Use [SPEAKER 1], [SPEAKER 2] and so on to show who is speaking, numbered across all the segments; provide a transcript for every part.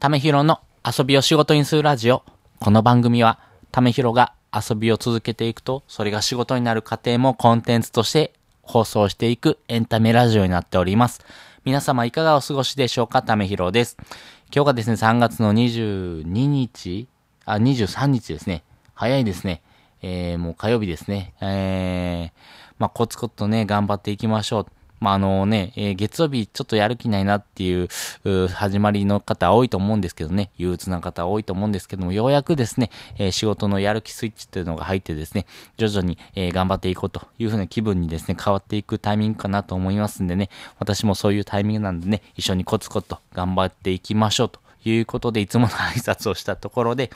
[SPEAKER 1] ためひろの遊びを仕事にするラジオ。この番組は、ためひろが遊びを続けていくと、それが仕事になる過程もコンテンツとして放送していくエンタメラジオになっております。皆様いかがお過ごしでしょうか？ためひろです。今日がですね、3月の22日あ、23日ですね。早いですね。えー、もう火曜日ですね。えー、まあ、コツコツとね、頑張っていきましょう。まあ、あのね、えー、月曜日ちょっとやる気ないなっていう、う始まりの方多いと思うんですけどね、憂鬱な方多いと思うんですけども、ようやくですね、えー、仕事のやる気スイッチっていうのが入ってですね、徐々に、えー、頑張っていこうというふうな気分にですね、変わっていくタイミングかなと思いますんでね、私もそういうタイミングなんでね、一緒にコツコツと頑張っていきましょうということで、いつもの挨拶をしたところで、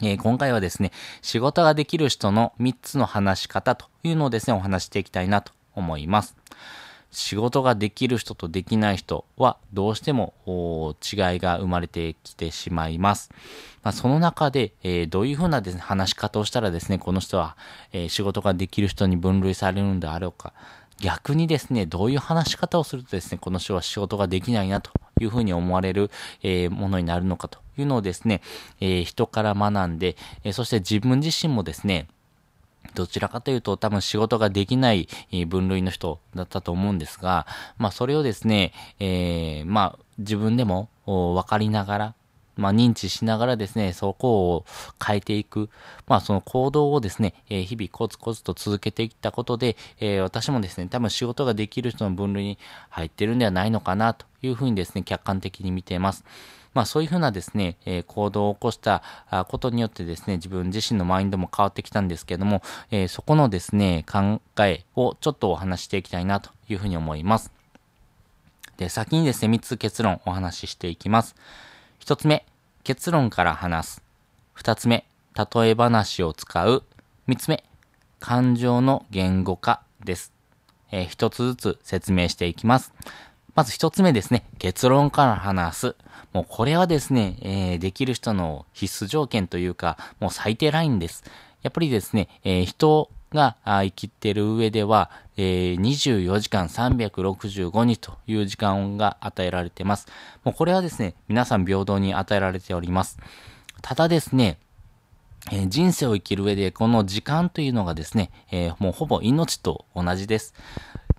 [SPEAKER 1] えー、今回はですね、仕事ができる人の3つの話し方というのをですね、お話していきたいなと思います。仕事ができる人とできない人はどうしても違いが生まれてきてしまいます。まあ、その中で、えー、どういうふうなです、ね、話し方をしたらですね、この人は、えー、仕事ができる人に分類されるんであろうか。逆にですね、どういう話し方をするとですね、この人は仕事ができないなというふうに思われる、えー、ものになるのかというのをですね、え人から学んで、えそして自分自身もですね、どちらかというと多分仕事ができない分類の人だったと思うんですが、まあそれをですね、えー、まあ自分でも分かりながら、まあ認知しながらですね、そこを変えていく、まあその行動をですね、えー、日々コツコツと続けていったことで、えー、私もですね、多分仕事ができる人の分類に入ってるんではないのかなというふうにですね、客観的に見ています。まあそういうふうなですね、え、行動を起こしたことによってですね、自分自身のマインドも変わってきたんですけども、え、そこのですね、考えをちょっとお話していきたいなというふうに思います。で、先にですね、3つ結論お話ししていきます。1つ目、結論から話す。2つ目、例え話を使う。3つ目、感情の言語化です。えー、1つずつ説明していきます。まず1つ目ですね、結論から話す。もうこれはですね、えー、できる人の必須条件というか、もう最低ラインです。やっぱりですね、えー、人が生きてる上では、えー、24時間365日という時間が与えられてます。もうこれはですね、皆さん平等に与えられております。ただですね、えー、人生を生きる上でこの時間というのがですね、えー、もうほぼ命と同じです。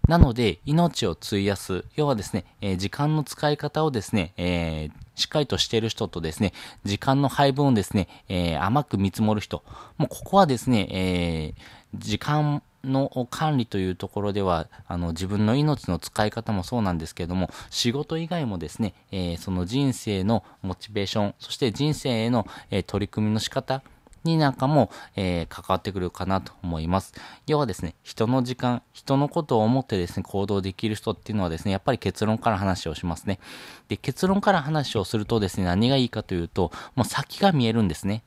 [SPEAKER 1] なので、命を費やす、要はですね、えー、時間の使い方をですね、えー、しっかりとしている人とですね、時間の配分をですね、えー、甘く見積もる人、もうここはですね、え時間の管理というところでは、あの、自分の命の使い方もそうなんですけれども、仕事以外もですね、えその人生のモチベーション、そして人生への、え取り組みの仕方、になんかも、えー、関わってくるかなと思います。要はですね、人の時間、人のことを思ってですね、行動できる人っていうのはですね、やっぱり結論から話をしますね。で、結論から話をするとですね、何がいいかというと、もう先が見えるんですね。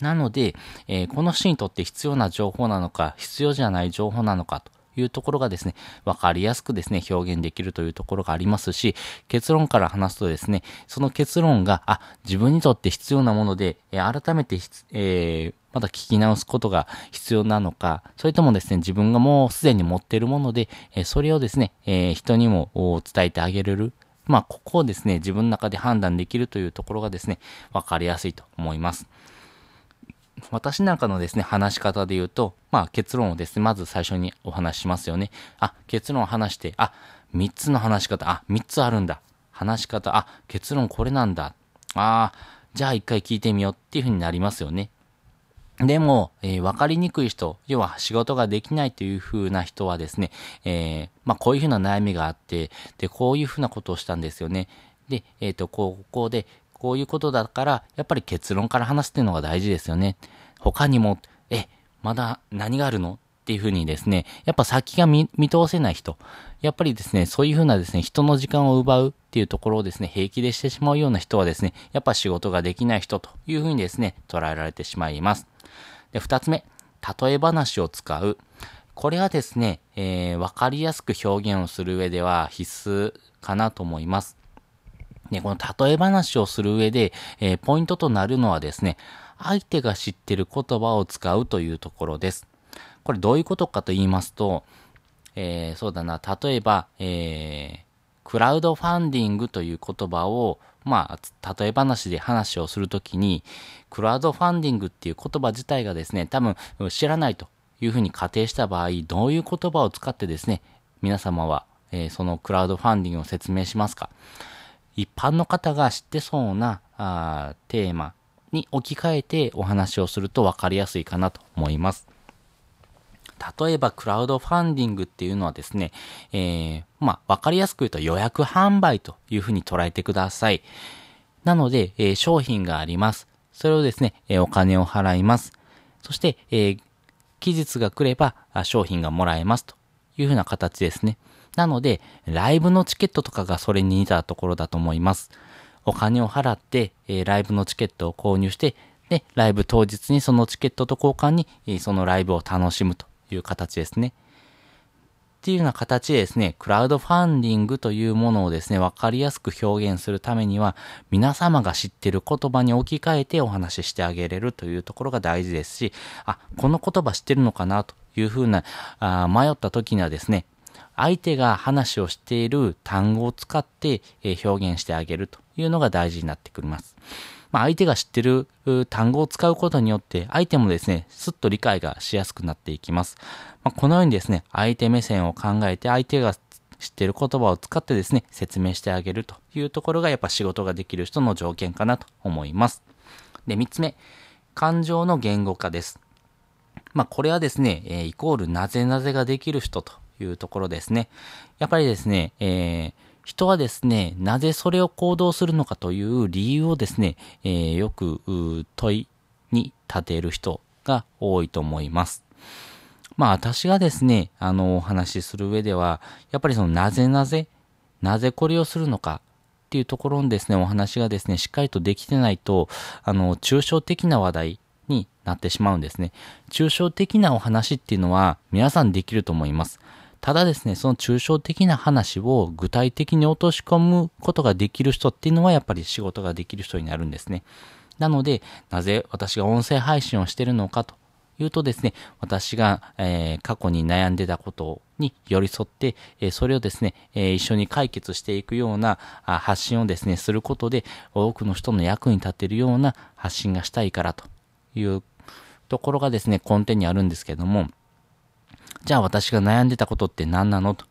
[SPEAKER 1] なので、えー、この人にとって必要な情報なのか、必要じゃない情報なのかというところがですね、わかりやすくですね、表現できるというところがありますし、結論から話すとですね、その結論が、あ、自分にとって必要なもので、え、改めて、えー、また聞き直すことが必要なのか、それともですね、自分がもうすでに持っているもので、え、それをですね、え、人にも伝えてあげれる。まあ、ここをですね、自分の中で判断できるというところがですね、わかりやすいと思います。私なんかのですね、話し方で言うと、まあ結論をですね、まず最初にお話しますよね。あ、結論を話して、あ、3つの話し方、あ、3つあるんだ。話し方、あ、結論これなんだ。ああ、じゃあ一回聞いてみようっていう風になりますよね。でも、えー、分かりにくい人、要は仕事ができないという風な人はですね、えー、まあこういう風な悩みがあって、で、こういう風なことをしたんですよね。で、えっ、ー、と、こう、ここで、こういうことだから、やっぱり結論から話すっていうのが大事ですよね。他にも、え、まだ何があるの？っていうふうにですね、やっぱ先が見通せない人、やっぱりですね、そういうふうなですね、人の時間を奪うっていうところをですね、平気でしてしまうような人はですね、やっぱ仕事ができない人というふうにですね、捉えられてしまいます。で、二つ目、例え話を使う。これはですね、えー、わかりやすく表現をする上では必須かなと思います。ね、この例え話をする上で、えー、ポイントとなるのはですね、相手が知ってる言葉を使うというところです。これどういうことかと言いますと、えー、そうだな、例えば、えー、クラウドファンディングという言葉を、まあ、例え話で話をするときに、クラウドファンディングっていう言葉自体がですね、多分知らないというふうに仮定した場合、どういう言葉を使ってですね、皆様は、えー、そのクラウドファンディングを説明しますか一般の方が知ってそうなあテーマに置き換えてお話をすると分かりやすいかなと思います。例えば、クラウドファンディングっていうのはですね、えー、まあ、わかりやすく言うと予約販売というふうに捉えてください。なので、えー、商品があります。それをですね、えー、お金を払います。そして、えー、期日が来れば商品がもらえますというふうな形ですね。なので、ライブのチケットとかがそれに似たところだと思います。お金を払って、えー、ライブのチケットを購入して、で、ライブ当日にそのチケットと交換に、えー、そのライブを楽しむという形ですね。っていうような形でですね、クラウドファンディングというものをですね、わかりやすく表現するためには、皆様が知ってる言葉に置き換えてお話ししてあげれるというところが大事ですし、あ、この言葉知ってるのかなというふうな、あ迷った時にはですね、相手が話をしている単語を使って、え表現してあげるというのが大事になってくります。まあ、相手が知ってる単語を使うことによって、相手もですね、すっと理解がしやすくなっていきます。まあ、このようにですね、相手目線を考えて、相手が知ってる言葉を使ってですね、説明してあげるというところがやっぱ仕事ができる人の条件かなと思います。で、三つ目、感情の言語化です。まあ、これはですね、え、イコールなぜなぜができる人というところですね。やっぱりですね、えー人はですね、なぜそれを行動するのかという理由をですね、えー、よく問いに立てる人が多いと思います。まあ私がですね、あのお話しする上では、やっぱりそのなぜなぜ、なぜこれをするのかっていうところにですね、お話がですね、しっかりとできてないと、あの、抽象的な話題になってしまうんですね。抽象的なお話っていうのは皆さんできると思います。ただですね、その抽象的な話を具体的に落とし込むことができる人っていうのはやっぱり仕事ができる人になるんですね。なので、なぜ私が音声配信をしてるのかというとですね、私が、えー、過去に悩んでたことに寄り添って、えー、それをですね、えー、一緒に解決していくようなあ発信をですね、することで、多くの人の役に立てるような発信がしたいからというところがですね、根底にあるんですけども、じゃあ私が悩んでたことって何なのと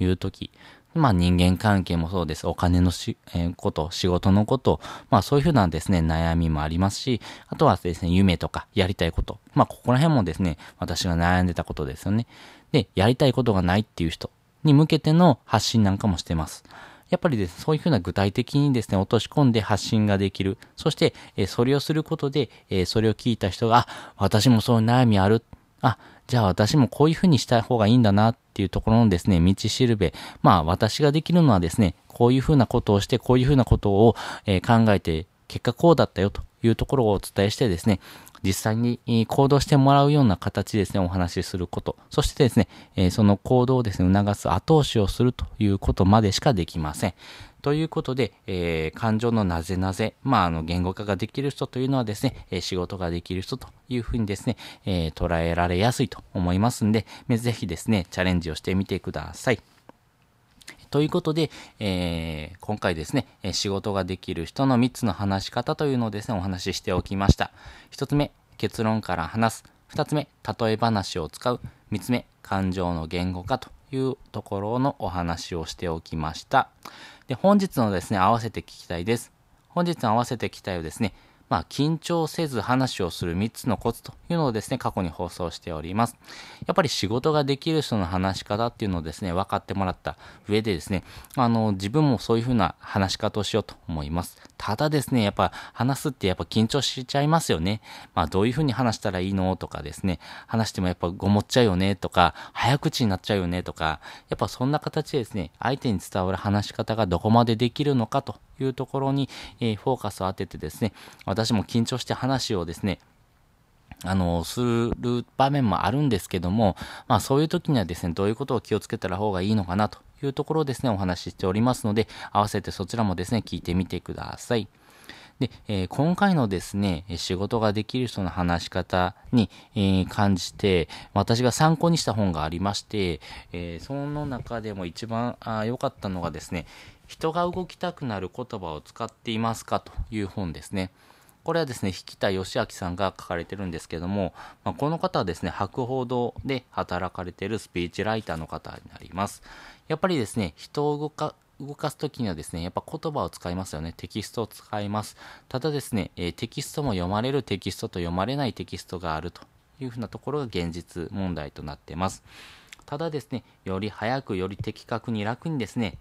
[SPEAKER 1] いうとき、まあ人間関係もそうです。お金のし、えー、こと、仕事のこと、まあそういうふうなですね、悩みもありますし、あとはですね、夢とかやりたいこと。まあここら辺もですね、私が悩んでたことですよね。で、やりたいことがないっていう人に向けての発信なんかもしてます。やっぱりですね、そういうふうな具体的にですね、落とし込んで発信ができる。そして、えー、それをすることで、えー、それを聞いた人が、あ、私もそういう悩みある。あ、じゃあ私もこういうふうにしたい方がいいんだなっていうところのですね、道しるべ。まあ私ができるのはですね、こういうふうなことをして、こういうふうなことを、考えて、結果こうだったよというところをお伝えしてですね、実際に行動してもらうような形ですね、お話しすること。そしてですね、その行動をですね、促す後押しをするということまでしかできません。ということで、えー、感情のなぜなぜ、まあ、あの、言語化ができる人というのはですね、え、仕事ができる人というふうにですね、えー、捉えられやすいと思いますんで、ぜひですね、チャレンジをしてみてください。ということで、えー、今回ですね、仕事ができる人の3つの話し方というのをですね、お話ししておきました。1つ目、結論から話す。2つ目、例え話を使う。3つ目、感情の言語化というところのお話をしておきました。で、本日のですね、合わせて聞きたいです。本日の合わせて聞きたいをですね、まあ、緊張せず話をする3つのコツというのをですね、過去に放送しております。やっぱり仕事ができる人の話し方っていうのをですね、分かってもらった上でですね、あの、自分もそういうふうな話し方をしようと思います。ただですね、やっぱ話すってやっぱ緊張しちゃいますよね。まあ、どういうふうに話したらいいのとかですね、話してもやっぱごもっちゃうよねとか、早口になっちゃうよねとか、やっぱそんな形でですね、相手に伝わる話し方がどこまでできるのかというところに、えー、フォーカスを当ててですね、私も緊張して話をですね、あの、する場面もあるんですけども、まあそういう時にはですね、どういうことを気をつけたら方がいいのかなというところをですね、お話ししておりますので、合わせてそちらもですね、聞いてみてください。で、えー、今回のですね、仕事ができる人の話し方に、えー、感じて、私が参考にした本がありまして、えー、その中でも一番良かったのがですね、人が動きたくなる言葉を使っていますかという本ですね。これはですね、引田義明さんが書かれてるんですけども、まあ、この方はですね、博報堂で働かれているスピーチライターの方になります。やっぱりですね、人を動か動かすときにはですね、やっぱ言葉を使いますよね。テキストを使います。ただですね、え、テキストも読まれるテキストと読まれないテキストがあるというふうなところが現実問題となっています。ただですね、より早く、より的確に楽にですね、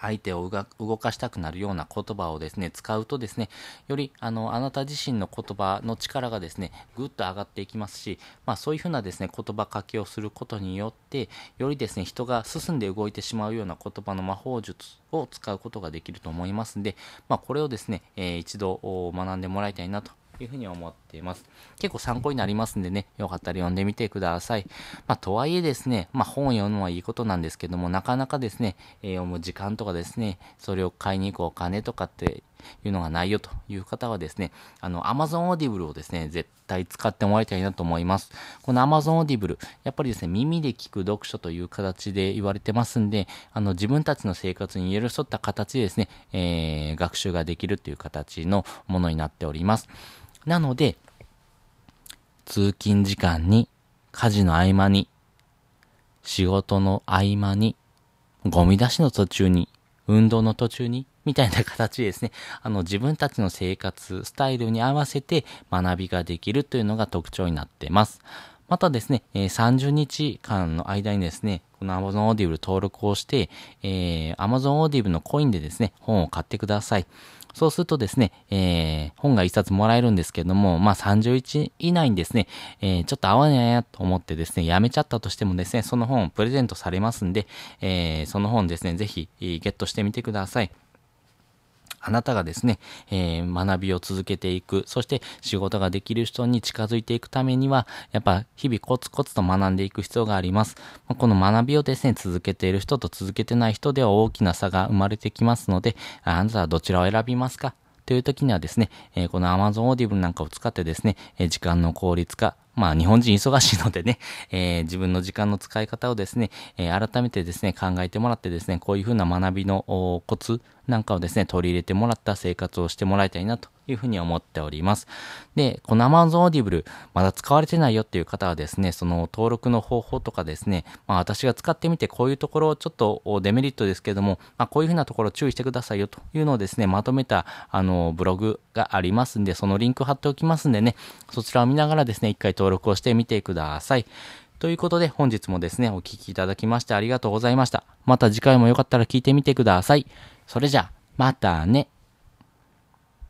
[SPEAKER 1] 相手を動かしたくなるような言葉をですね、使うとですね、よりあの、あなた自身の言葉の力がですね、ぐっと上がっていきますし、まあそういうふうなですね、言葉かけをすることによって、よりですね、人が進んで動いてしまうような言葉の魔法術を使うことができると思いますんで、まあこれをですね、えー、一度学んでもらいたいなというふうに思っています。結構参考になりますんでね、よかったら読んでみてください。まあ、とはいえですね、まあ、本を読むのはいいことなんですけども、なかなかですね、えー、読む時間とかですね、それを買いに行くお金とかっていうのがないよという方はですね、あの、Amazon Audible をですね、絶対使ってもらいたいなと思います。この Amazon Audible、やっぱりですね、耳で聞く読書という形で言われてますんで、あの、自分たちの生活に寄り添った形でですね、えー、学習ができるという形のものになっております。なので、通勤時間に、家事の合間に、仕事の合間に、ゴミ出しの途中に、運動の途中に、みたいな形ですね、あの自分たちの生活、スタイルに合わせて学びができるというのが特徴になってます。またですね、30日間の間にですね、この Amazon Audible 登録をして、えー、Amazon Audible のコインでですね、本を買ってください。そうするとですね、えー、本が一冊もらえるんですけども、まあ31以内にですね、えー、ちょっと合わないなと思ってですね、やめちゃったとしてもですね、その本をプレゼントされますんで、えー、その本ですね、ぜひゲットしてみてください。あなたがですね、えー、学びを続けていく、そして仕事ができる人に近づいていくためには、やっぱ日々コツコツと学んでいく必要があります。この学びをですね、続けている人と続けてない人では大きな差が生まれてきますので、あなたはどちらを選びますか？という時にはですね、えー、この Amazon Audible なんかを使ってですね、えー、時間の効率化、まあ日本人忙しいのでね、えー、自分の時間の使い方をですね、え、改めてですね、考えてもらってですね、こういうふうな学びのコツなんかをですね、取り入れてもらった生活をしてもらいたいなというふうに思っております。で、この Amazon Audible、まだ使われてないよっていう方はですね、その登録の方法とかですね、まあ私が使ってみてこういうところちょっとデメリットですけども、まあこういうふうなところ注意してくださいよというのをですね、まとめたあのブログがありますんで、そのリンク貼っておきますんでね、そちらを見ながらですね、一回登録をしてみてください。ということで本日もですね、お聴きいただきましてありがとうございました。また次回もよかったら聞いてみてください。それじゃ、またね。